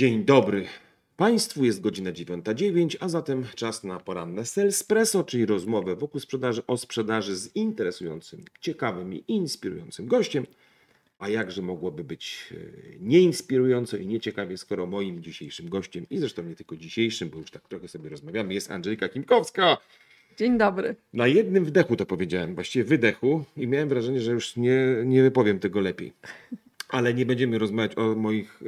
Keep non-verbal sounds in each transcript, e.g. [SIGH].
Dzień dobry Państwu, jest godzina 9.09, a zatem czas na poranne Salespresso, czyli rozmowę wokół sprzedaży o sprzedaży z interesującym, ciekawym i inspirującym gościem. A jakże mogłoby być e, nieinspirująco i nieciekawie, skoro moim dzisiejszym gościem, i zresztą nie tylko dzisiejszym, bo już tak trochę sobie rozmawiamy, jest Andrzejka Kimkowska. Dzień dobry. Na jednym wdechu to powiedziałem, właściwie wydechu i miałem wrażenie, że już nie, nie wypowiem tego lepiej. Ale nie będziemy rozmawiać o moich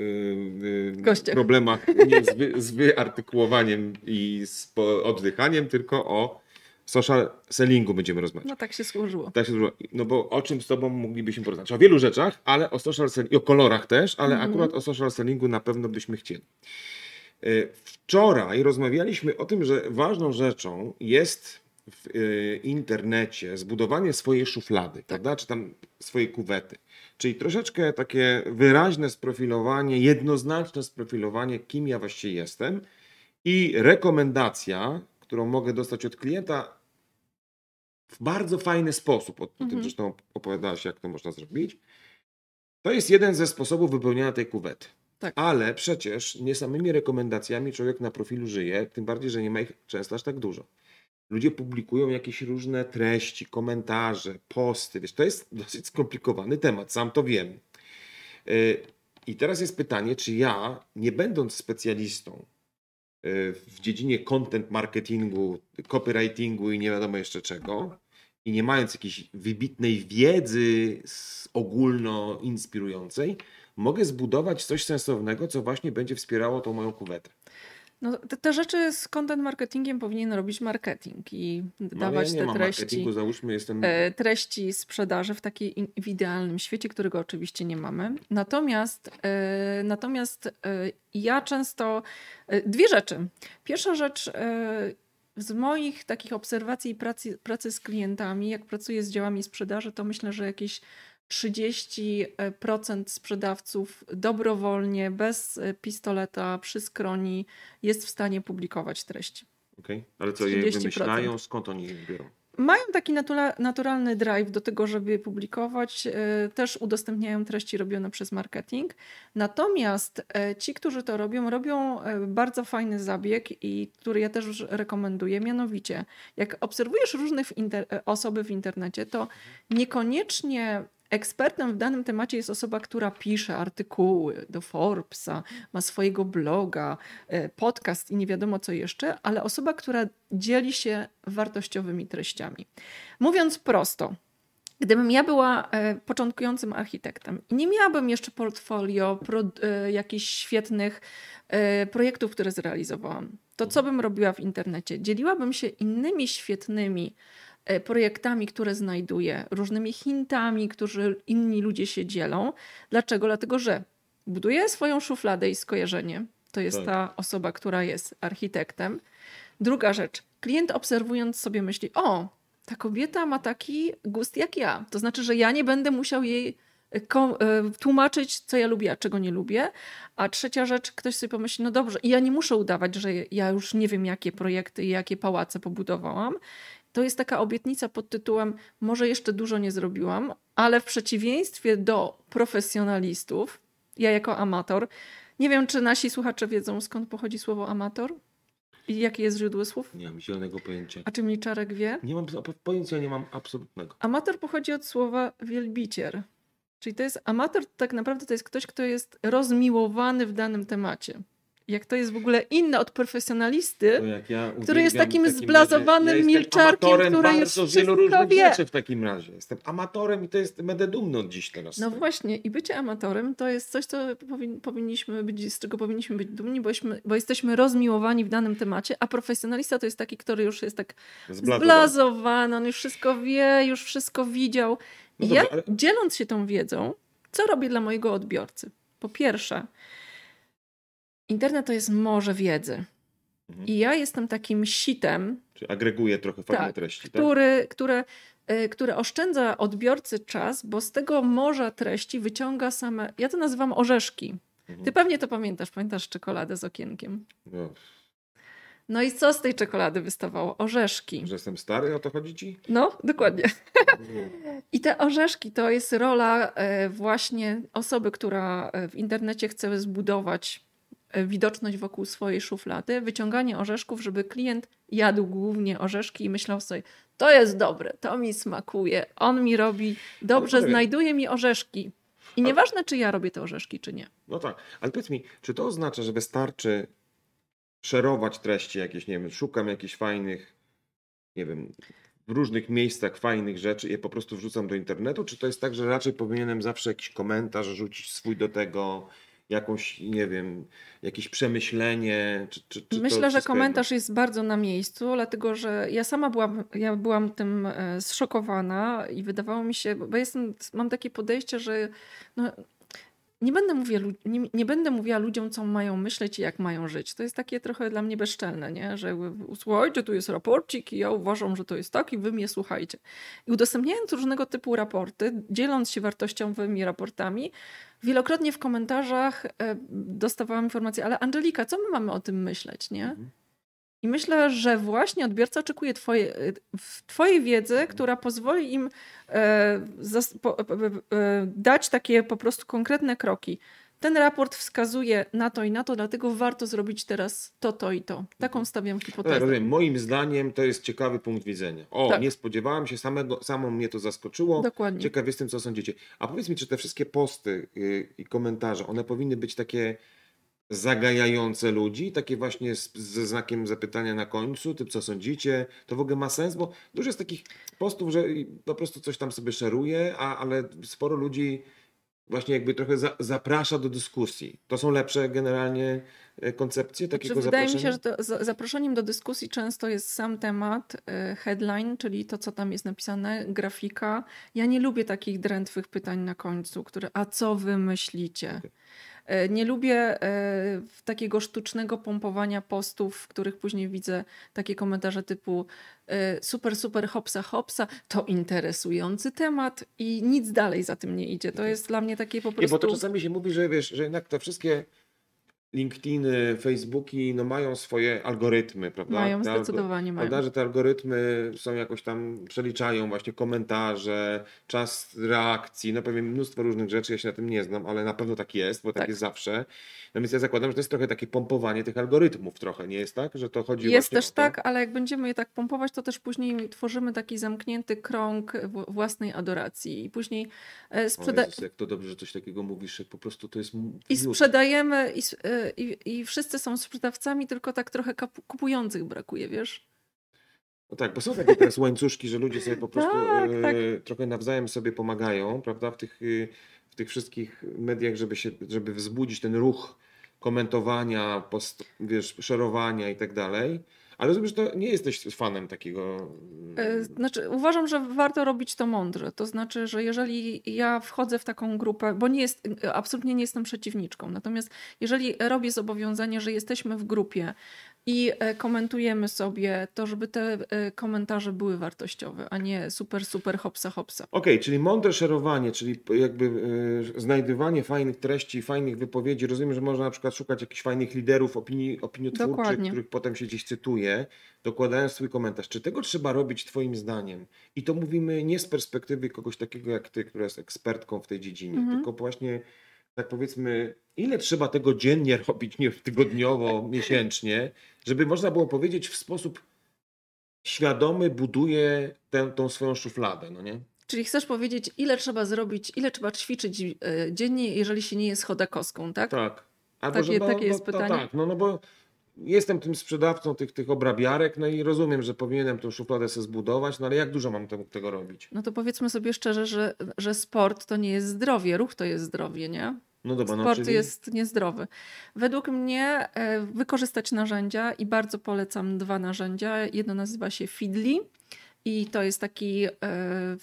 yy, problemach nie, z, wy, z wyartykułowaniem i z po, oddychaniem, tylko o social sellingu będziemy rozmawiać. No tak się służyło. Tak się służyło. No bo o czym z tobą moglibyśmy porozmawiać? O wielu rzeczach, ale o social sellingu, o kolorach też, ale mm -hmm. akurat o social sellingu na pewno byśmy chcieli. Yy, wczoraj rozmawialiśmy o tym, że ważną rzeczą jest w y, internecie zbudowanie swojej szuflady, tak. prawda? Czy tam swojej kuwety. Czyli troszeczkę takie wyraźne sprofilowanie, jednoznaczne sprofilowanie, kim ja właściwie jestem i rekomendacja, którą mogę dostać od klienta w bardzo fajny sposób. O mhm. tym zresztą opowiadałaś, jak to można zrobić. To jest jeden ze sposobów wypełniania tej kuwety. Tak. Ale przecież nie samymi rekomendacjami człowiek na profilu żyje, tym bardziej, że nie ma ich często aż tak dużo ludzie publikują jakieś różne treści, komentarze, posty. Wiesz, to jest dosyć skomplikowany temat, sam to wiem. Y, I teraz jest pytanie, czy ja, nie będąc specjalistą y, w dziedzinie content marketingu, copywritingu i nie wiadomo jeszcze czego, i nie mając jakiejś wybitnej wiedzy ogólno inspirującej, mogę zbudować coś sensownego, co właśnie będzie wspierało tą moją kuwetę. No, te, te, rzeczy z content marketingiem powinien robić marketing i no, dawać ja te treści. Załóżmy, jestem... E, treści sprzedaży w takiej w idealnym świecie, którego oczywiście nie mamy. Natomiast, e, natomiast e, ja często dwie rzeczy. Pierwsza rzecz z moich takich obserwacji i pracy, pracy z klientami, jak pracuję z działami sprzedaży, to myślę, że jakieś 30% sprzedawców dobrowolnie, bez pistoleta przy skroni jest w stanie publikować treści. Okej, okay. ale co je wymyślają, skąd oni je biorą? Mają taki naturalny drive do tego, żeby publikować. E, też udostępniają treści robione przez marketing. Natomiast e, ci, którzy to robią, robią e, bardzo fajny zabieg, i który ja też rekomenduję. Mianowicie, jak obserwujesz różne osoby w internecie, to niekoniecznie Ekspertem w danym temacie jest osoba, która pisze artykuły do Forbesa, ma swojego bloga, e, podcast i nie wiadomo co jeszcze, ale osoba, która dzieli się wartościowymi treściami. Mówiąc prosto, Gdybym ja była e, początkującym architektem i nie miałabym jeszcze portfolio pro, e, jakichś świetnych projektów, które zrealizowałam, to co bym robiła w internecie? Dzieliłabym się innymi świetnymi projektami, które znajduję, różnymi hintami, którzy inni ludzie się dzielą. Dlaczego? Dlatego, że buduję swoją szufladę i skojarzenie. To jest tak. ta osoba, która jest architektem. Druga rzecz, klient obserwując sobie myśli: O, ta kobieta ma taki gust jak ja. To znaczy, że ja nie będę musiał jej e, e, tłumaczyć, co ja lubię, a czego nie lubię. A trzecia rzecz, ktoś sobie pomyśli, no dobrze, i ja nie muszę udawać, że ja już nie wiem, jakie projekty i jakie pałace pobudowałam to jest taka obietnica pod tytułem: Może jeszcze dużo nie zrobiłam, ale w przeciwieństwie do profesjonalistów, ja jako amator, nie wiem, czy nasi słuchacze wiedzą, skąd pochodzi słowo amator? I jakie jest źródło słów? Nie mam zielonego pojęcia. A czy Milczarek wie? Nie mam pojęcia, nie mam absolutnego. Amator pochodzi od słowa wielbiciel. Czyli to jest amator, tak naprawdę to jest ktoś, kto jest rozmiłowany w danym temacie jak to jest w ogóle inne od profesjonalisty, ja który jest takim, zblazowanym ja milczarkiem, który już wszystko wielu różnych wie. rzeczy w takim razie. Jestem amatorem i to jest, będę dumny od dziś teraz. No właśnie i bycie amatorem to jest coś, co powin, powinniśmy być, z czego powinniśmy być dumni, bo, bo jesteśmy rozmiłowani w danym temacie, a profesjonalista to jest taki, który już jest tak zblazowany, zblazowany on już wszystko wie, już wszystko widział. No ja ale... dzieląc się tą wiedzą, co robię dla mojego odbiorcy? Po pierwsze, Internet to jest morze wiedzy. Mhm. I ja jestem takim sitem. Czy agreguje trochę fajne tak, treści, tak? Który, które, y, które oszczędza odbiorcy czas, bo z tego morza treści wyciąga same. Ja to nazywam orzeszki. Mhm. Ty pewnie to pamiętasz. Pamiętasz czekoladę z okienkiem? No. No i co z tej czekolady wystawało? Orzeszki. Że jestem stary, o to chodzi ci? No, dokładnie. I te orzeszki to jest rola e, właśnie osoby, która e, w internecie chce zbudować widoczność wokół swojej szuflady, wyciąganie orzeszków, żeby klient jadł głównie orzeszki i myślał sobie, to jest dobre, to mi smakuje, on mi robi dobrze, poczekaj. znajduje mi orzeszki. I Ale- nieważne, czy ja robię te orzeszki, czy nie. No tak, ale powiedz mi, czy to oznacza, że wystarczy szerować treści jakieś, nie wiem, szukam jakichś fajnych, nie wiem, w różnych miejscach fajnych rzeczy i je po prostu wrzucam do internetu, czy to jest tak, że raczej powinienem zawsze jakiś komentarz rzucić swój do tego, jakąś, nie wiem, jakieś przemyślenie, czy, czy, czy Myślę, że komentarz jest bardzo na miejscu, dlatego że ja sama byłam, ja byłam tym e, zszokowana i wydawało mi się, bo jestem, mam takie podejście, że no, nie, będę mówię, nie, nie będę mówiła ludziom, co mają myśleć i jak mają żyć. To jest takie trochę dla mnie bezczelne, nie? że słuchajcie, tu jest raporcik i ja uważam, że to jest tak i wy mnie słuchajcie. I udostępniając różnego typu raporty, dzieląc się wartościowymi raportami, wielokrotnie w komentarzach e, dostawałam informację, ale Angelika, co my mamy o tym myśleć, nie? Mhm. I myślę, że właśnie odbiorca oczekuje twoje, w- twojej wiedzy, która pozwoli im e, zas, po, e, e, dać takie po prostu konkretne kroki. Ten raport wskazuje na to i na to, dlatego warto zrobić teraz to, to i to. Taką stawiam No tak, hipotezę. rozumiem. Moim zdaniem to jest ciekawy punkt widzenia. O, Tak. nie spodziewałem się, samego, samo mnie to zaskoczyło. Dokładnie. Ciekaw jestem, co sądzicie. A powiedz mi, czy te wszystkie posty y, i komentarze, one powinny być takie zagajające ludzi, takie właśnie z, ze znakiem zapytania na końcu, typ co sądzicie, to w ogóle ma sens, bo dużo jest takich postów, że po prostu coś tam sobie szeruje, a, ale sporo ludzi właśnie jakby trochę za, zaprasza do dyskusji. To są lepsze generalnie e, koncepcje takiego Znaczy, wydaje mi się, że to, za- zaproszeniem do dyskusji często jest sam temat, y, headline, czyli to, co tam jest napisane, grafika. Ja nie lubię takich drętwych pytań na końcu, które a co wy myślicie? Okej. Y, Nie lubię y, takiego sztucznego pompowania postów, w których później widzę takie komentarze typu y, super, super, hopsa, hopsa, to interesujący temat i nic dalej za tym nie idzie. To jest dla mnie takie po Nie, prostu... bo to czasami się mówi, że wiesz, że jednak te wszystkie LinkedIny, Facebooki, no mają swoje algorytmy, prawda? Mają, Te zdecydowanie mają. Prawda, że te algorytmy są jakoś tam, przeliczają właśnie komentarze, czas reakcji, no pewnie mnóstwo różnych rzeczy, ja się na tym nie znam, ale na pewno tak jest, bo tak, Tak. jest zawsze. No więc ja zakładam, że to jest trochę takie pompowanie tych algorytmów trochę, nie jest tak? Że to chodzi Jest też tak, ale jak będziemy je tak pompować, to też później tworzymy taki zamknięty krąg własnej adoracji i później e, O sprzeda- Jezus, jak to dobrze, że coś takiego mówisz, że po prostu to jest... i sprzedajemy i, s- e, i, i wszyscy są sprzedawcami, tylko tak trochę kupujących brakuje, wiesz? No tak, bo są takie teraz łańcuszki, że ludzie sobie po [LAUGHS] prostu Tak, e, tak. trochę nawzajem sobie pomagają, prawda, w tych, y, w tych wszystkich mediach, żeby się, żeby wzbudzić ten ruch komentowania, post, wiesz, szerowania i tak dalej. Ale rozumiem, że to nie jesteś fanem takiego. E, Znaczy, uważam, że warto robić to mądrze. To znaczy, że jeżeli ja wchodzę w taką grupę, bo nie jest, absolutnie nie jestem przeciwniczką, natomiast jeżeli robię zobowiązanie, że jesteśmy w grupie i e, komentujemy sobie, to żeby te e, komentarze były wartościowe, a nie super, super hopsa, hopsa. Okej, czyli mądre szerowanie, czyli jakby y, znajdywanie fajnych treści, fajnych wypowiedzi. Rozumiem, że można na przykład szukać jakichś fajnych liderów opinii, opiniotwórczych, Dokładnie. których potem się gdzieś cytuje, dokładając swój komentarz. Czy tego trzeba robić twoim zdaniem? I to mówimy nie z perspektywy kogoś takiego jak ty, która jest ekspertką w tej dziedzinie, Mhm. tylko właśnie tak powiedzmy, ile trzeba tego dziennie [LAUGHS] robić, nie tygodniowo, [LAUGHS] miesięcznie, żeby można było powiedzieć w sposób świadomy buduje tę, tą swoją szufladę, no nie? Czyli chcesz powiedzieć, ile trzeba zrobić, ile trzeba ćwiczyć e, dziennie, jeżeli się nie jest chodakowską, tak? Tak. Albo, Takie- że no, takie no, jest to pytanie? tak, no, no bo jestem tym sprzedawcą tych, tych obrabiarek, no i rozumiem, że powinienem tą szufladę sobie zbudować, no ale jak dużo mam tego, tego robić? No to powiedzmy sobie szczerze, że, że sport to nie jest zdrowie, ruch to jest zdrowie, nie? No dobra, no Sport czyli... jest niezdrowy. Według mnie e, wykorzystać narzędzia i bardzo polecam dwa narzędzia. Jedno nazywa się Feedly i to jest taki, e,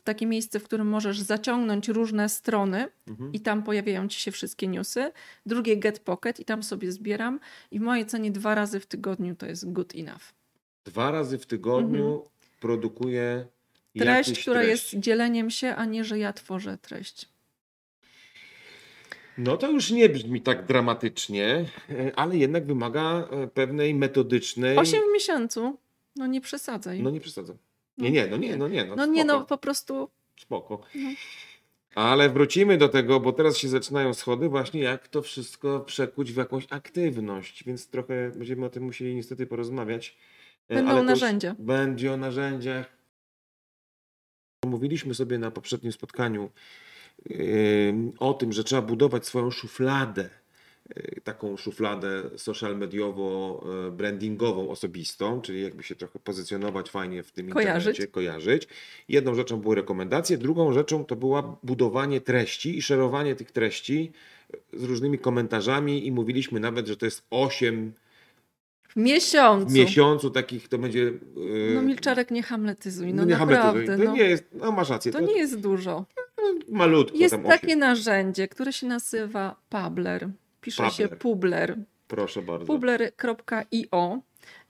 takie miejsce, w którym możesz zaciągnąć różne strony Mhm. i tam pojawiają ci się wszystkie newsy. Drugie Get Pocket i tam sobie zbieram i w mojej cenie dwa razy w tygodniu to jest good enough. Dwa razy w tygodniu produkuję Mhm. Treść, jakąś która treść. jest dzieleniem się, a nie, że ja tworzę treść. No to już nie brzmi tak dramatycznie, e, ale jednak wymaga e, pewnej metodycznej... Osiem w miesiącu, no nie przesadzaj. No nie przesadzam. Nie, nie, no nie, no nie. No, No nie, no po prostu Spoko. No. Ale wrócimy do tego, bo teraz się zaczynają schody, właśnie jak to wszystko przekuć w jakąś aktywność, więc trochę będziemy o tym musieli niestety porozmawiać. E, Będą ale narzędzia. Będzie o narzędziach. Mówiliśmy sobie na poprzednim spotkaniu ym, o tym, że trzeba budować swoją szufladę, taką szufladę social mediowo, y, brandingową, osobistą, czyli jakby się trochę pozycjonować fajnie w tym Kojarzyć. internecie, kojarzyć. Jedną rzeczą były rekomendacje, drugą rzeczą to była budowanie treści i szerowanie tych treści z różnymi komentarzami i mówiliśmy nawet, że to jest 8 W miesiącu. w miesiącu takich, to będzie... y, No Milczarek, nie hamletyzuj. No, nie naprawdę. hamletyzuj. To no. nie jest, no masz rację, To to, nie jest dużo. malutko Jest takie narzędzie, które się nazywa Publer. Pisze się Publer. Proszę bardzo. Publer.io.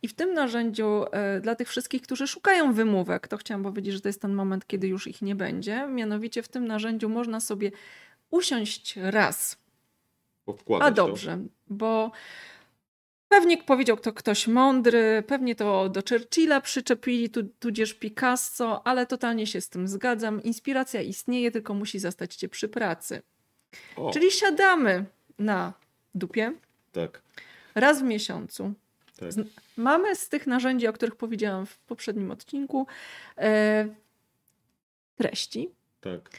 I w tym narzędziu e, dla tych wszystkich, którzy szukają wymówek, to chciałam powiedzieć, że to jest ten moment, kiedy już ich nie będzie. Mianowicie w tym narzędziu można sobie usiąść raz. A to. dobrze, bo pewnie powiedział to ktoś mądry, pewnie to do Churchilla przyczepili, tu, tudzież Picasso, ale totalnie się z tym zgadzam. Inspiracja istnieje, tylko musi zastać cię przy pracy. O, Czyli siadamy na dupie tak, raz w miesiącu. tak. Z- Mamy z tych narzędzi, o których powiedziałam w poprzednim odcinku, e, treści. tak.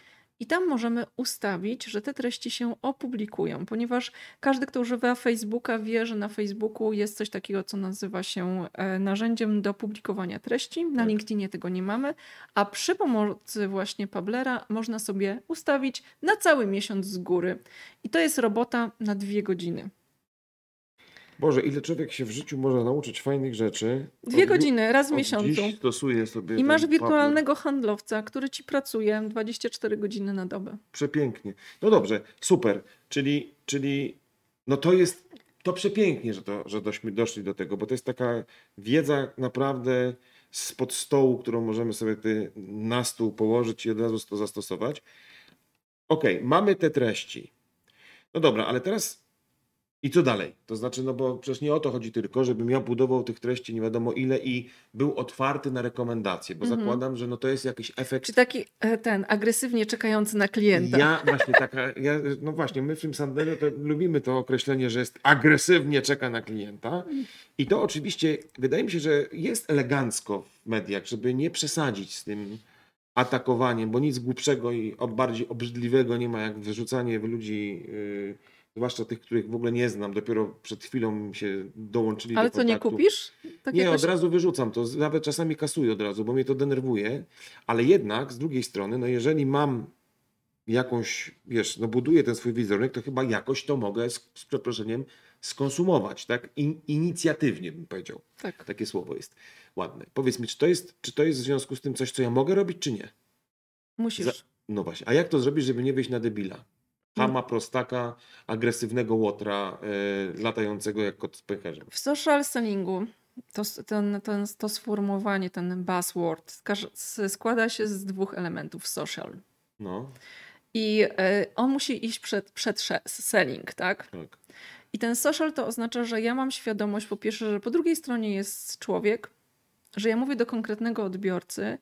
I tam możemy ustawić, że te treści się opublikują, ponieważ każdy, kto używa Facebooka, wie, że na Facebooku jest coś takiego, co nazywa się e, narzędziem do publikowania treści. Na Tak. LinkedInie tego nie mamy, a przy pomocy właśnie Pablera można sobie ustawić na cały miesiąc z góry. I to jest robota na dwie godziny. Boże, ile człowiek się w życiu może nauczyć fajnych rzeczy. Dwie Od godziny, raz w miesiącu. Dziś stosuje sobie I masz papier. wirtualnego handlowca, który ci pracuje 24 godziny na dobę. Przepięknie. No dobrze, super. Czyli, czyli no to jest to przepięknie, że, to, że dośmy doszli do tego, bo to jest taka wiedza naprawdę spod stołu, którą możemy sobie ty na stół położyć i od razu to zastosować. Okej, mamy te treści. No dobra, ale teraz i co dalej? To znaczy, no bo przecież nie o to chodzi tylko, żebym ja budował tych treści nie wiadomo ile i był otwarty na rekomendacje, bo Mhm. zakładam, że no to jest jakiś efekt Czy taki e, ten agresywnie czekający na klienta? ja właśnie taka, ja, no właśnie, my w tym Sanderze to lubimy to określenie, że jest agresywnie czeka na klienta. I to oczywiście wydaje mi się, że jest elegancko w mediach, żeby nie przesadzić z tym atakowaniem, bo nic głupszego i bardziej obrzydliwego nie ma jak wyrzucanie w ludzi, yy, zwłaszcza tych, których w ogóle nie znam, dopiero przed chwilą się dołączyli Ale do co, nie kupisz? Tak Nie, jakoś- od razu wyrzucam to, nawet czasami kasuję od razu, bo mnie to denerwuje, ale jednak z drugiej strony, no jeżeli mam jakąś, wiesz, no buduję ten swój wizerunek, to chyba jakoś to mogę z, z przeproszeniem skonsumować, tak? In, inicjatywnie bym powiedział. Tak. Takie słowo jest ładne. Powiedz mi, czy to jest, czy to jest w związku z tym coś, co ja mogę robić, czy nie? Musisz. Za- No właśnie, a jak to zrobić, żeby nie wyjść na debila? Hama, prostaka, agresywnego łotra, e, latającego jak kot z pęcherzem. W social sellingu to, ten, ten, to sformułowanie, ten buzzword składa się z dwóch elementów social. No, I e, on musi iść przed, przed selling, tak? tak. I ten social to oznacza, że ja mam świadomość, po pierwsze, że po drugiej stronie jest człowiek, że ja mówię do konkretnego odbiorcy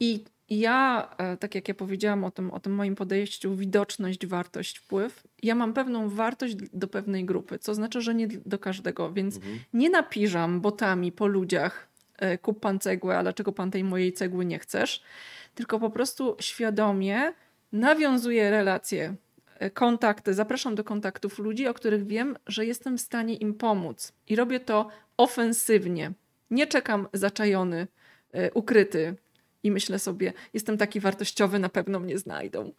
i ja, e, tak jak ja powiedziałam o tym, o tym moim podejściu, widoczność, wartość, wpływ, ja mam pewną wartość do pewnej grupy, co oznacza, że nie do każdego, więc Mhm. nie napiżam botami po ludziach, e, kup pan cegłę, a dlaczego pan tej mojej cegły nie chcesz, tylko po prostu świadomie nawiązuję relacje, e, kontakty, zapraszam do kontaktów ludzi, o których wiem, że jestem w stanie im pomóc. I robię to ofensywnie. Nie czekam zaczajony, ukryty i myślę sobie, jestem taki wartościowy, na pewno mnie znajdą.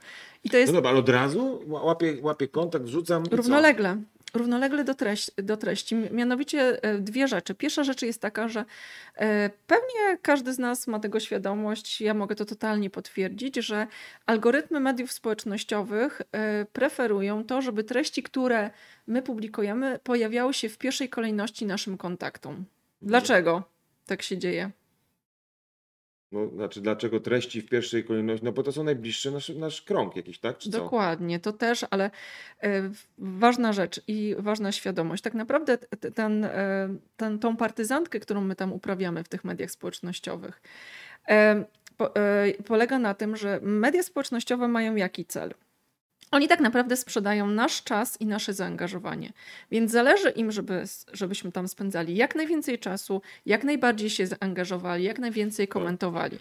I to jest No dobra, ale od razu ła- łapię, łapię kontakt, wrzucam i co? Równolegle. Równolegle do, treści, do treści. Mianowicie e, dwie rzeczy. Pierwsza rzecz jest taka, że e, pewnie każdy z nas ma tego świadomość, ja mogę to totalnie potwierdzić, że algorytmy mediów społecznościowych e, preferują to, żeby treści, które my publikujemy, pojawiały się w pierwszej kolejności naszym kontaktom. Dlaczego tak się dzieje? No, znaczy, dlaczego treści w pierwszej kolejności? No bo to są najbliższe nasz, nasz krąg jakiś, tak? Czy co? Dokładnie, to też, ale e, ważna rzecz i ważna świadomość. Tak naprawdę ten, e, ten, tą partyzantkę, którą my tam uprawiamy w tych mediach społecznościowych, e, po, polega na tym, że media społecznościowe mają jaki cel? Oni tak naprawdę sprzedają nasz czas i nasze zaangażowanie. Więc zależy im, żeby, żebyśmy tam spędzali jak najwięcej czasu, jak najbardziej się zaangażowali, jak najwięcej komentowali.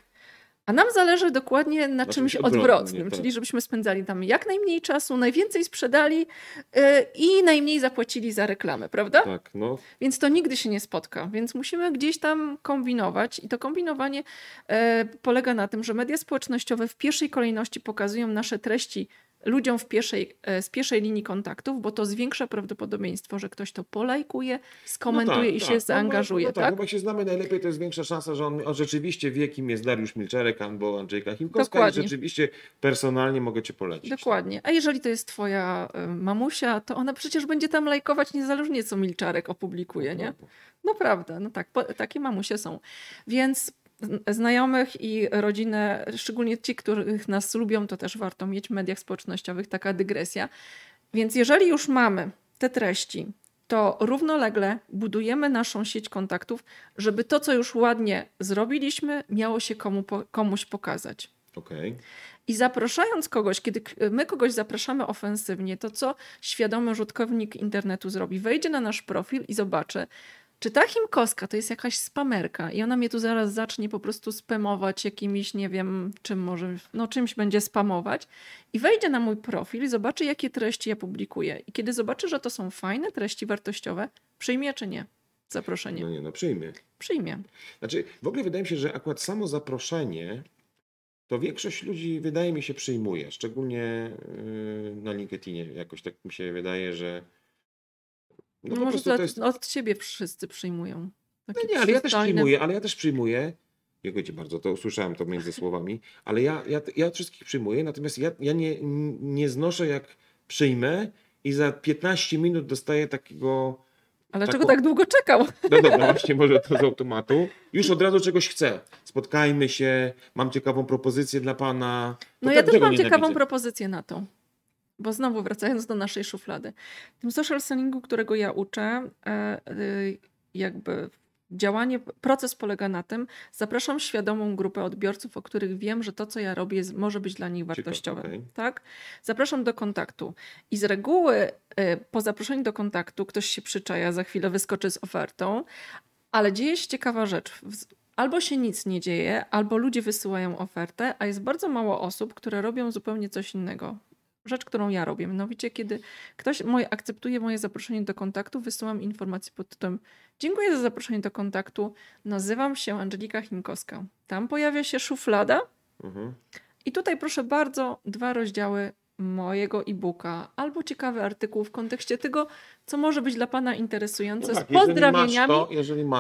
A nam zależy dokładnie na, czymś odwrotnym, tak. czyli żebyśmy spędzali tam jak najmniej czasu, najwięcej sprzedali yy, i najmniej zapłacili za reklamę, prawda? Tak, no. Więc to nigdy się nie spotka. Więc musimy gdzieś tam kombinować i to kombinowanie yy, polega na tym, że media społecznościowe w pierwszej kolejności pokazują nasze treści ludziom w pierwszej, e, z pierwszej linii kontaktów, bo to zwiększa prawdopodobieństwo, że ktoś to polajkuje, skomentuje no tak, i tak. się no, zaangażuje. No, no, tak, tak? No bo jak się znamy najlepiej, to jest większa szansa, że on, on rzeczywiście wie, kim jest Dariusz Milczerek albo Andrzejka Chimkowska Dokładnie. i rzeczywiście personalnie mogę cię polecić. Dokładnie. A jeżeli to jest twoja e, mamusia, to ona przecież będzie tam lajkować niezależnie, co Milczarek opublikuje, nie? No prawda, no tak, po, takie mamusie są. Więc znajomych i rodzinę, szczególnie ci, których nas lubią, to też warto mieć w mediach społecznościowych, taka dygresja. Więc jeżeli już mamy te treści, to równolegle budujemy naszą sieć kontaktów, żeby to, co już ładnie zrobiliśmy, miało się komu, komuś pokazać. Okay. I zapraszając kogoś, kiedy my kogoś zapraszamy ofensywnie, to co świadomy użytkownik internetu zrobi? Wejdzie na nasz profil i zobaczy, czy ta Chimkowska to jest jakaś spamerka i ona mnie tu zaraz zacznie po prostu spamować jakimiś, nie wiem, czym może, no czymś będzie spamować i wejdzie na mój profil i zobaczy, jakie treści ja publikuję. I kiedy zobaczy, że to są fajne treści wartościowe, przyjmie czy nie zaproszenie? No nie, no przyjmie. Przyjmie. Znaczy, w ogóle wydaje mi się, że akurat samo zaproszenie to większość ludzi, wydaje mi się, przyjmuje. Szczególnie yy, na LinkedInie. Jakoś tak mi się wydaje, że no, no może to jest... od ciebie wszyscy przyjmują. no nie, ale ja też przyjmuję, ale ja też przyjmuję. Cię bardzo, to usłyszałem to między [LAUGHS] słowami, ale ja, ja, ja od wszystkich przyjmuję, natomiast ja, ja nie, nie znoszę jak przyjmę i za 15 minut dostaję takiego... Ale taką... czego tak długo czekał? No dobra, właśnie może to z automatu. Już od razu czegoś chcę. Spotkajmy się, mam ciekawą propozycję dla pana. To no ja też mam ciekawą propozycję na to. Bo znowu wracając do naszej szuflady. W tym social sellingu, którego ja uczę, e, e, jakby działanie, proces polega na tym, zapraszam świadomą grupę odbiorców, o których wiem, że to, co ja robię, może być dla nich wartościowe. Okay. Tak? Zapraszam do kontaktu. I z reguły e, po zaproszeniu do kontaktu ktoś się przyczaja, za chwilę wyskoczy z ofertą, ale dzieje się ciekawa rzecz. Albo się nic nie dzieje, albo ludzie wysyłają ofertę, a jest bardzo mało osób, które robią zupełnie coś innego rzecz, którą ja robię. Mianowicie, kiedy ktoś moje, akceptuje moje zaproszenie do kontaktu, wysyłam informację pod tytułem Dziękuję za zaproszenie do kontaktu. Nazywam się Angelika Chinkowska. Tam pojawia się szuflada. Mhm. I tutaj proszę bardzo, dwa rozdziały mojego e-booka albo ciekawy artykuł w kontekście tego, co może być dla Pana interesujące. No tak, z pozdrowieniami to,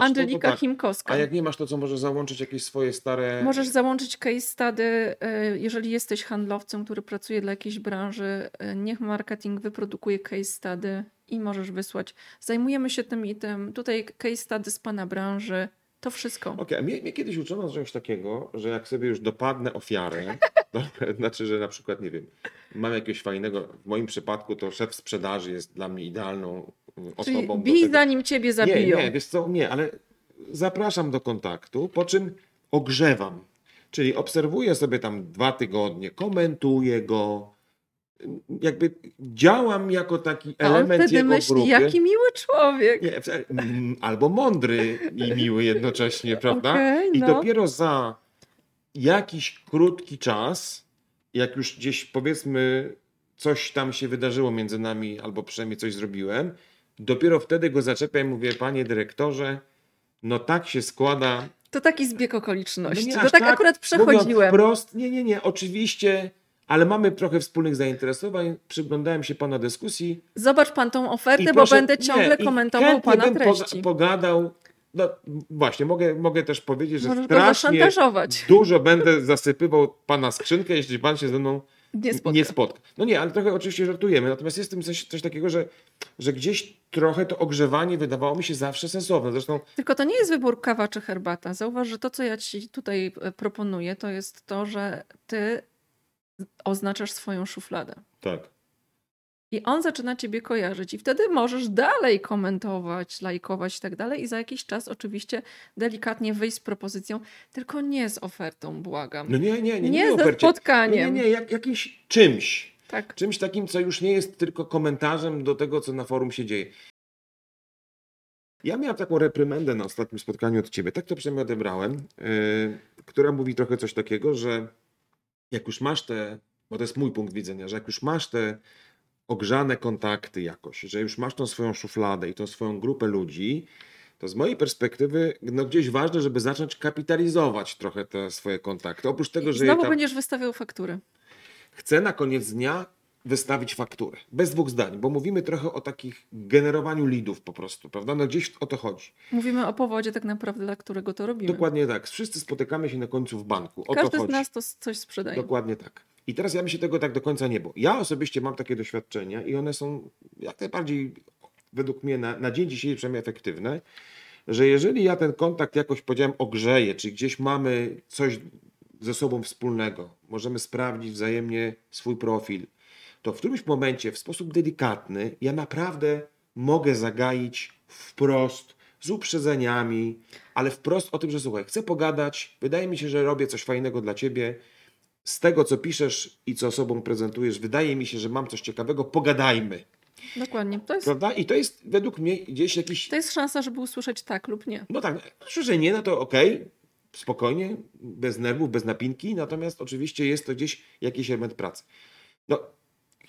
Angelika to, to tak. A jak nie masz to, co możesz załączyć jakieś swoje stare... Możesz załączyć case study, e, jeżeli jesteś handlowcem, który pracuje dla jakiejś branży, e, niech marketing wyprodukuje case study i możesz wysłać. Zajmujemy się tym i tym. Tutaj case study z Pana branży. To wszystko. Okej, okay, mnie, mnie, kiedyś uczono czegoś takiego, że jak sobie już dopadnę ofiarę, [LAUGHS] to [LAUGHS] znaczy, że na przykład, nie wiem, mam jakiegoś fajnego, w moim przypadku to szef sprzedaży jest dla mnie idealną mm, Czyli osobą. Bij tego... zanim ciebie zabiją. Nie, nie, wiesz co, nie, ale zapraszam do kontaktu, po czym ogrzewam. Czyli obserwuję sobie tam dwa tygodnie, komentuję go, jakby działam jako taki element On wtedy jego myśli, grupy. jaki miły człowiek. Nie, albo mądry i miły jednocześnie, [LAUGHS] prawda? Okay, I no. dopiero za jakiś krótki czas, jak już gdzieś powiedzmy coś tam się wydarzyło między nami, albo przynajmniej coś zrobiłem, dopiero wtedy go zaczepiam i mówię, panie dyrektorze, no tak się składa. To taki zbieg okoliczności. No nie, to tak, tak akurat przechodziłem. Wprost, nie, nie, nie, oczywiście ale mamy trochę wspólnych zainteresowań. Przyglądałem się pana dyskusji. Zobacz pan tą ofertę, bo będę ciągle nie, komentował pana bym treści. pogadał. No właśnie, mogę, mogę też powiedzieć, że Możesz strasznie dużo będę zasypywał pana skrzynkę, jeśli pan się ze mną nie spotka. nie spotka. No nie, ale trochę oczywiście żartujemy. Natomiast jest w tym coś, coś takiego, że, że gdzieś trochę to ogrzewanie wydawało mi się zawsze sensowne. Zresztą... Tylko to nie jest wybór kawa czy herbata. Zauważ, że to, co ja ci tutaj e, proponuję, to jest to, że ty oznaczasz swoją szufladę. Tak. I on zaczyna ciebie kojarzyć, i wtedy możesz dalej komentować, lajkować i tak dalej. I za jakiś czas, oczywiście, delikatnie wyjść z propozycją, tylko nie z ofertą, błagam. No nie, nie, nie. Nie ze ofercie. spotkaniem. Nie, nie, jak, jakimś czymś. Tak. Czymś takim, co już nie jest tylko komentarzem do tego, co na forum się dzieje. Ja miałem taką reprymendę na ostatnim spotkaniu od ciebie, tak to przynajmniej odebrałem, yy, która mówi trochę coś takiego, że jak już masz te, bo to jest mój punkt widzenia, że jak już masz te ogrzane kontakty jakoś, że już masz tą swoją szufladę i tą swoją grupę ludzi, to z mojej perspektywy no gdzieś ważne, żeby zacząć kapitalizować trochę te swoje kontakty. Oprócz tego, I że znowu tam będziesz wystawiał faktury. chcę na koniec dnia wystawić fakturę. Bez dwóch zdań, bo mówimy trochę o takich generowaniu lidów po prostu, prawda? No gdzieś o to chodzi. Mówimy o powodzie tak naprawdę, dla którego to robimy. Dokładnie tak. Wszyscy spotykamy się na końcu w banku. O Każdy z nas to coś sprzedaje. Dokładnie tak. I teraz ja bym się tego tak do końca nie bał. Ja osobiście mam takie doświadczenia i one są jak najbardziej według mnie na, na dzień dzisiejszy przynajmniej efektywne, że jeżeli ja ten kontakt jakoś powiedziałem ogrzeję, czy gdzieś mamy coś ze sobą wspólnego, możemy sprawdzić wzajemnie swój profil, to w którymś momencie w sposób delikatny ja naprawdę mogę zagaić wprost, z uprzedzeniami, ale wprost o tym, że słuchaj, chcę pogadać, wydaje mi się, że robię coś fajnego dla ciebie, z tego, co piszesz i co sobą prezentujesz, wydaje mi się, że mam coś ciekawego, pogadajmy. Dokładnie. To jest, Prawda? I to jest według mnie gdzieś jakiś. to jest szansa, żeby usłyszeć tak lub nie. No tak, że nie, no to okej, spokojnie, bez nerwów, bez napinki, natomiast oczywiście jest to gdzieś jakiś element pracy. No,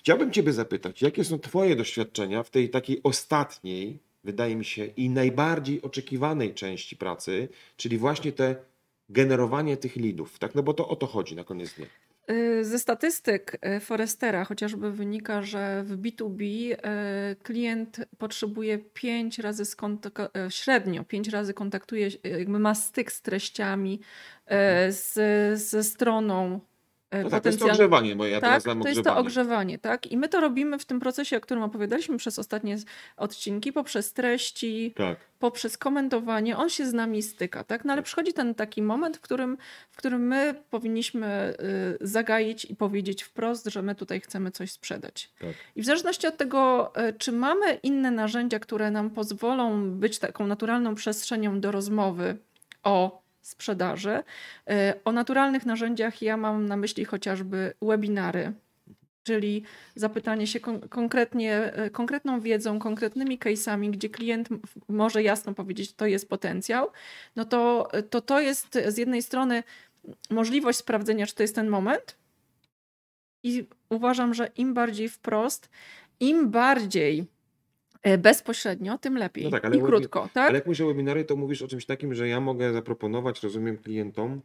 chciałbym Ciebie zapytać, jakie są Twoje doświadczenia w tej takiej ostatniej, wydaje mi się, i najbardziej oczekiwanej części pracy, czyli właśnie te generowanie tych lidów, tak? No bo to o to chodzi na koniec dnia. Y, Ze statystyk y, Forestera chociażby wynika, że w B2B y, klient potrzebuje 5 razy skontak- średnio 5 razy kontaktuje, się, jakby ma styk z treściami, y, z, ze stroną No tak, to jest to ogrzewanie, bo ja tak, nazywam to jest to ogrzewanie, tak? I my to robimy w tym procesie, o którym opowiadaliśmy przez ostatnie odcinki, poprzez treści, Tak. poprzez komentowanie, on się z nami styka, tak? No ale przychodzi ten taki moment, w którym, w którym my powinniśmy y, zagaić i powiedzieć wprost, że my tutaj chcemy coś sprzedać. Tak. I w zależności od tego, y, czy mamy inne narzędzia, które nam pozwolą być taką naturalną przestrzenią do rozmowy o sprzedaży. Y, O naturalnych narzędziach ja mam na myśli chociażby webinary, czyli zapytanie się kon- konkretnie, e, konkretną wiedzą, konkretnymi case'ami, gdzie klient może jasno powiedzieć, to jest potencjał, no to, to to jest z jednej strony możliwość sprawdzenia, czy to jest ten moment. I uważam, że im bardziej wprost, im bardziej e, bezpośrednio, tym lepiej. No tak, ale I krótko, tak? Ale jak mówisz o webinary, to mówisz o czymś takim, że ja mogę zaproponować, rozumiem, klientom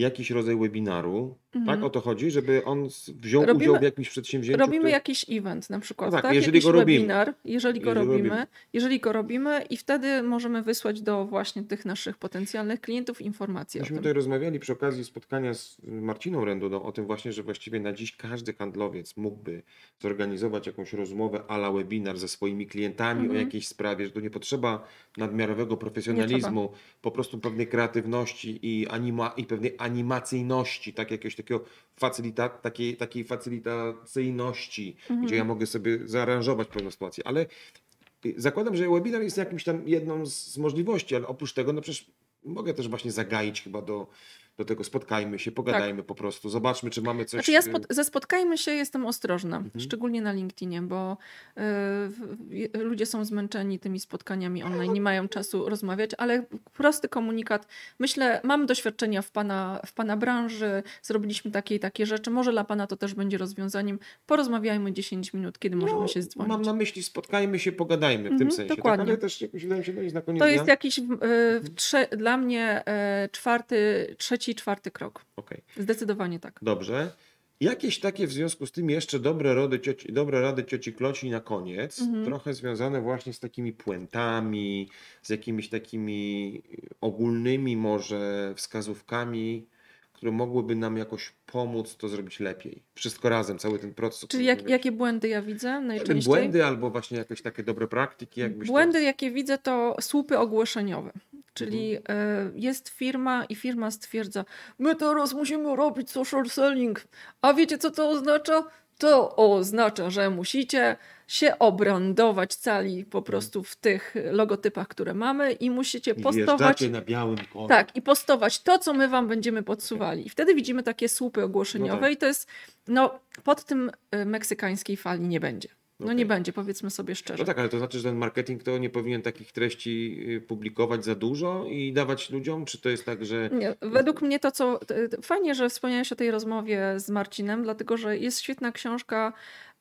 jakiś rodzaj webinaru. Mhm. Tak o to chodzi, żeby on wziął Robimy- udział w jakimś przedsięwzięciu. Robimy jakiś event na przykład, No tak, tak? jeżeli jakiś go robimy. webinar, jeżeli go Jeżeli robimy, robimy. jeżeli go robimy i wtedy możemy wysłać do właśnie tych naszych potencjalnych klientów informacje Myśmy tutaj rozmawiali przy okazji spotkania z Marciną Rendudą o tym właśnie, że właściwie na dziś każdy handlowiec mógłby zorganizować jakąś rozmowę ala webinar ze swoimi klientami Mhm. o jakiejś sprawie, że tu nie potrzeba nadmiarowego profesjonalizmu, po prostu pewnej kreatywności i, anima, i pewnej animacyjności, tak jakiegoś takiego facylita, takiej, takiej facylitacyjności, Mhm. gdzie ja mogę sobie zaaranżować pewną sytuację, ale y, zakładam, że webinar jest jakimś tam jedną z, z możliwości, ale oprócz tego, no przecież mogę też właśnie zagaić chyba do, do tego, spotkajmy się, pogadajmy po prostu, zobaczmy, czy mamy coś... Znaczy ja y, spot- ze spotkajmy się jestem ostrożna, Mhm. szczególnie na LinkedInie, bo y, ludzie są zmęczeni tymi spotkaniami online, nie mają czasu rozmawiać, ale prosty komunikat. Myślę, mam doświadczenia w pana, w pana branży, zrobiliśmy takie i takie rzeczy, może dla pana to też będzie rozwiązaniem. Porozmawiajmy 10 minut, kiedy możemy się dzwonić. No, Mam na myśli, spotkajmy się, pogadajmy w tym Mhm, sensie, dokładnie. tak? ale też jakoś wydaje mi się, to jest na koniec To dnia. jest jakiś y, trze- dla mnie y, czwarty, trzeci, czwarty krok. Okej. Zdecydowanie tak. Dobrze. Jakieś takie w związku z tym jeszcze dobre rady cioci, dobre rady cioci Kloci na koniec, Mhm. trochę związane właśnie z takimi puentami, z jakimiś takimi ogólnymi może wskazówkami, które mogłyby nam jakoś pomóc to zrobić lepiej. Wszystko razem, cały ten proces. Czyli jak, jakie błędy ja widzę najczęściej? błędy albo właśnie jakieś takie dobre praktyki, Błędy, jakie widzę, to słupy ogłoszeniowe. Czyli Mhm. e, jest firma i firma stwierdza, my teraz musimy robić social selling. A wiecie, co to oznacza? To oznacza, że musicie się obrandować cali po prostu w tych logotypach, które mamy i musicie I postować. na białym koniu. Tak, i postować to, co my wam będziemy podsuwali. I wtedy widzimy takie słupy ogłoszeniowe No tak. i to jest, no pod tym y, meksykańskiej fali nie będzie. No Okej. nie będzie, powiedzmy sobie szczerze. No tak, ale to znaczy, że ten marketing to nie powinien takich treści y, publikować za dużo i dawać ludziom? Czy to jest tak, że Nie, według mnie to, co. Fajnie, że wspomniałeś o tej rozmowie z Marcinem, dlatego że jest świetna książka,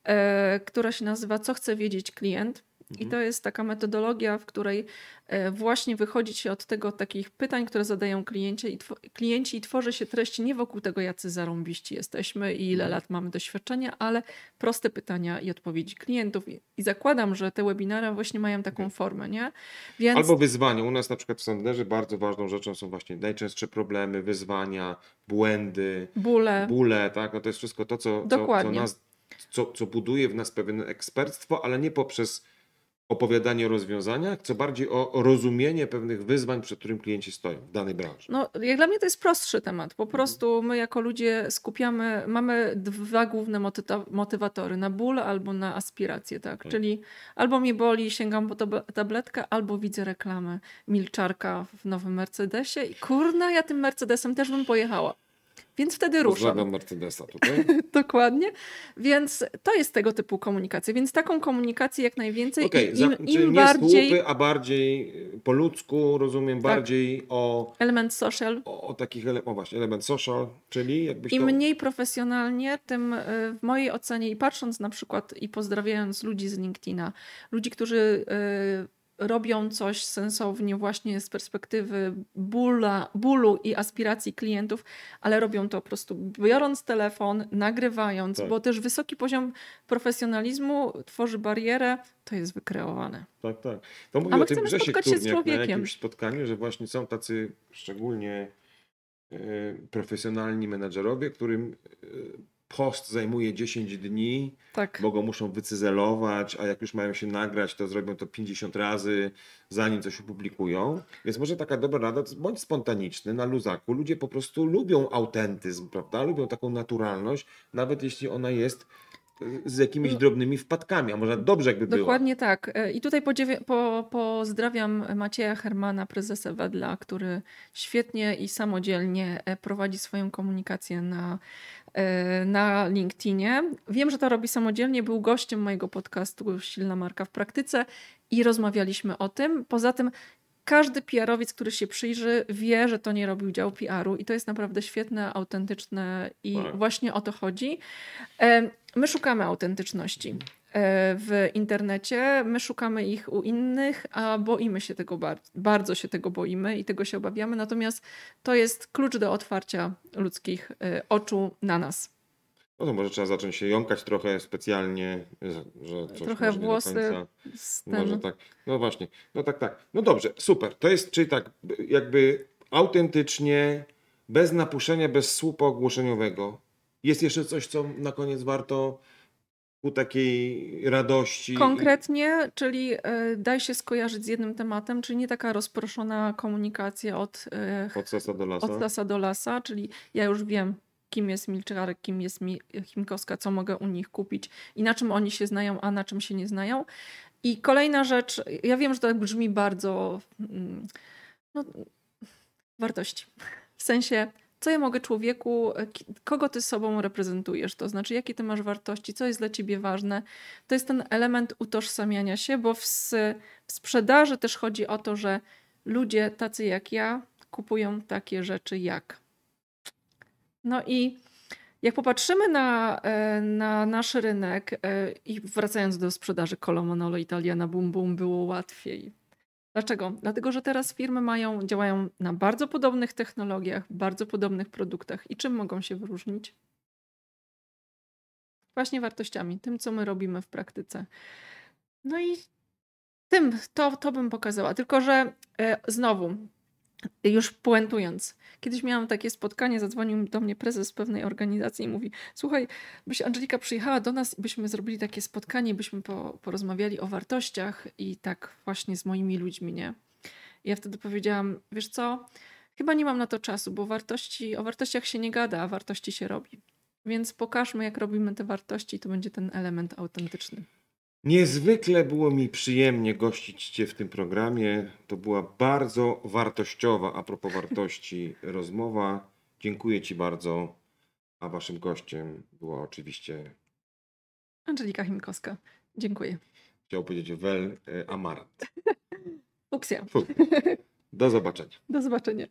e, która się nazywa Co chce wiedzieć klient. I Mhm. to jest taka metodologia, w której e, właśnie wychodzi się od tego takich pytań, które zadają klienci i, tw- klienci i tworzy się treści nie wokół tego, jacy zarąbiści jesteśmy i ile Mhm. lat mamy doświadczenia, ale proste pytania i odpowiedzi klientów. I, zakładam, że te webinary właśnie mają taką Mhm. formę, nie? Więc Albo wyzwania. U nas na przykład w Sanderze bardzo ważną rzeczą są właśnie najczęstsze problemy, wyzwania, błędy, bóle. bóle, tak? No to jest wszystko to, co, co, co, nas, co, co buduje w nas pewne ekspertstwo, ale nie poprzez opowiadanie o rozwiązaniach, co bardziej o rozumienie pewnych wyzwań, przed którym klienci stoją w danej branży. No, jak dla mnie to jest prostszy temat. Po prostu my jako ludzie skupiamy, mamy dwa główne motywatory, na ból albo na aspiracje, tak? Tak. Czyli albo mnie boli, sięgam po tab- tabletkę, albo widzę reklamę milczarka w nowym Mercedesie i kurna, ja tym Mercedesem też bym pojechała. Więc wtedy ruszam. Pozdrawiam Mercedesa tutaj. [LAUGHS] Dokładnie. Więc to jest tego typu komunikacja. Więc taką komunikację jak najwięcej za- im, im nie bardziej słupy, a bardziej y, po ludzku, rozumiem, bardziej o, element social, o, o takich, ele- o właśnie, element social, czyli jakbyś Im to... mniej profesjonalnie, tym y, w mojej ocenie i patrząc na przykład i pozdrawiając ludzi z LinkedIna, ludzi, którzy y, robią coś sensownie właśnie z perspektywy bóla, bólu i aspiracji klientów, ale robią to po prostu biorąc telefon, nagrywając, Tak. bo też wysoki poziom profesjonalizmu tworzy barierę, to jest wykreowane. Tak, tak. To A mówił my o tym chcemy Grzesiek spotkać się z Turniak na jakimś spotkaniu, że właśnie są tacy szczególnie e, profesjonalni menedżerowie, którym e, post zajmuje 10 dni, Tak. bo go muszą wycyzelować, a jak już mają się nagrać, to zrobią to 50 razy, zanim coś opublikują. Więc może taka dobra rada, bądź spontaniczny, na luzaku. Ludzie po prostu lubią autentyzm, prawda? Lubią taką naturalność, nawet jeśli ona jest e, z jakimiś No. drobnymi wpadkami, a może dobrze jakby była. Dokładnie tak. E, I tutaj po, pozdrawiam Macieja Hermana, prezesa Wedla, który świetnie i samodzielnie e, prowadzi swoją komunikację na, na LinkedInie. Wiem, że to robi samodzielnie, był gościem mojego podcastu Silna Marka w Praktyce i rozmawialiśmy o tym. Poza tym każdy PR-owiec, który się przyjrzy, wie, że to nie robił dział PR-u i to jest naprawdę świetne, autentyczne i Tak. właśnie o to chodzi. E, My szukamy autentyczności w internecie, my szukamy ich u innych, a boimy się tego bardzo, bardzo się tego boimy i tego się obawiamy, natomiast to jest klucz do otwarcia ludzkich e, oczu na nas. No to może trzeba zacząć się jąkać trochę specjalnie, że, coś Trochę włosy Może tak. No właśnie. No tak, tak. No dobrze, super. To jest, czyli tak, jakby autentycznie, bez napuszenia, bez słupa ogłoszeniowego. Jest jeszcze coś, co na koniec warto ku takiej radości. Konkretnie, czyli e, daj się skojarzyć z jednym tematem, czyli nie taka rozproszona komunikacja od, e, Od sasa do lasa. od lasa do lasa, czyli ja już wiem, kim jest Milczarek, kim jest Chimkowska, co mogę u nich kupić i na czym oni się znają, a na czym się nie znają. I kolejna rzecz, ja wiem, że to brzmi bardzo mm, no, wartości. W sensie, co ja mogę człowieku, ki- kogo ty sobą reprezentujesz, to znaczy, jakie ty masz wartości, co jest dla ciebie ważne. To jest ten element utożsamiania się, bo w, w sprzedaży też chodzi o to, że ludzie tacy jak ja kupują takie rzeczy jak. No i jak popatrzymy na, e, na nasz rynek e, i wracając do sprzedaży Colomanolo Italiana Boom Boom było łatwiej. Dlaczego? Dlatego, że teraz firmy mają, działają na bardzo podobnych technologiach, bardzo podobnych produktach. I czym mogą się wyróżnić? Właśnie wartościami, tym, co my robimy w praktyce. No i tym, to, to bym pokazała. Tylko, że e, znowu, już puentując, kiedyś miałam takie spotkanie, zadzwonił do mnie prezes pewnej organizacji i mówi: Słuchaj, byś Angelika przyjechała do nas byśmy zrobili takie spotkanie, byśmy po, porozmawiali o wartościach i tak właśnie z moimi ludźmi, nie? I ja wtedy powiedziałam: Wiesz co, chyba nie mam na to czasu, bo wartości, o wartościach się nie gada, a wartości się robi. Więc pokażmy, jak robimy te wartości, i to będzie ten element autentyczny. Niezwykle było mi przyjemnie gościć Cię w tym programie. To była bardzo wartościowa, a propos wartości, [LAUGHS] rozmowa. Dziękuję Ci bardzo. A Waszym gościem była oczywiście, Angelika Chimkowska. Dziękuję. chciał powiedzieć, Wel e, Amarant. [LAUGHS] Fuksja. Fu. Do zobaczenia. Do zobaczenia.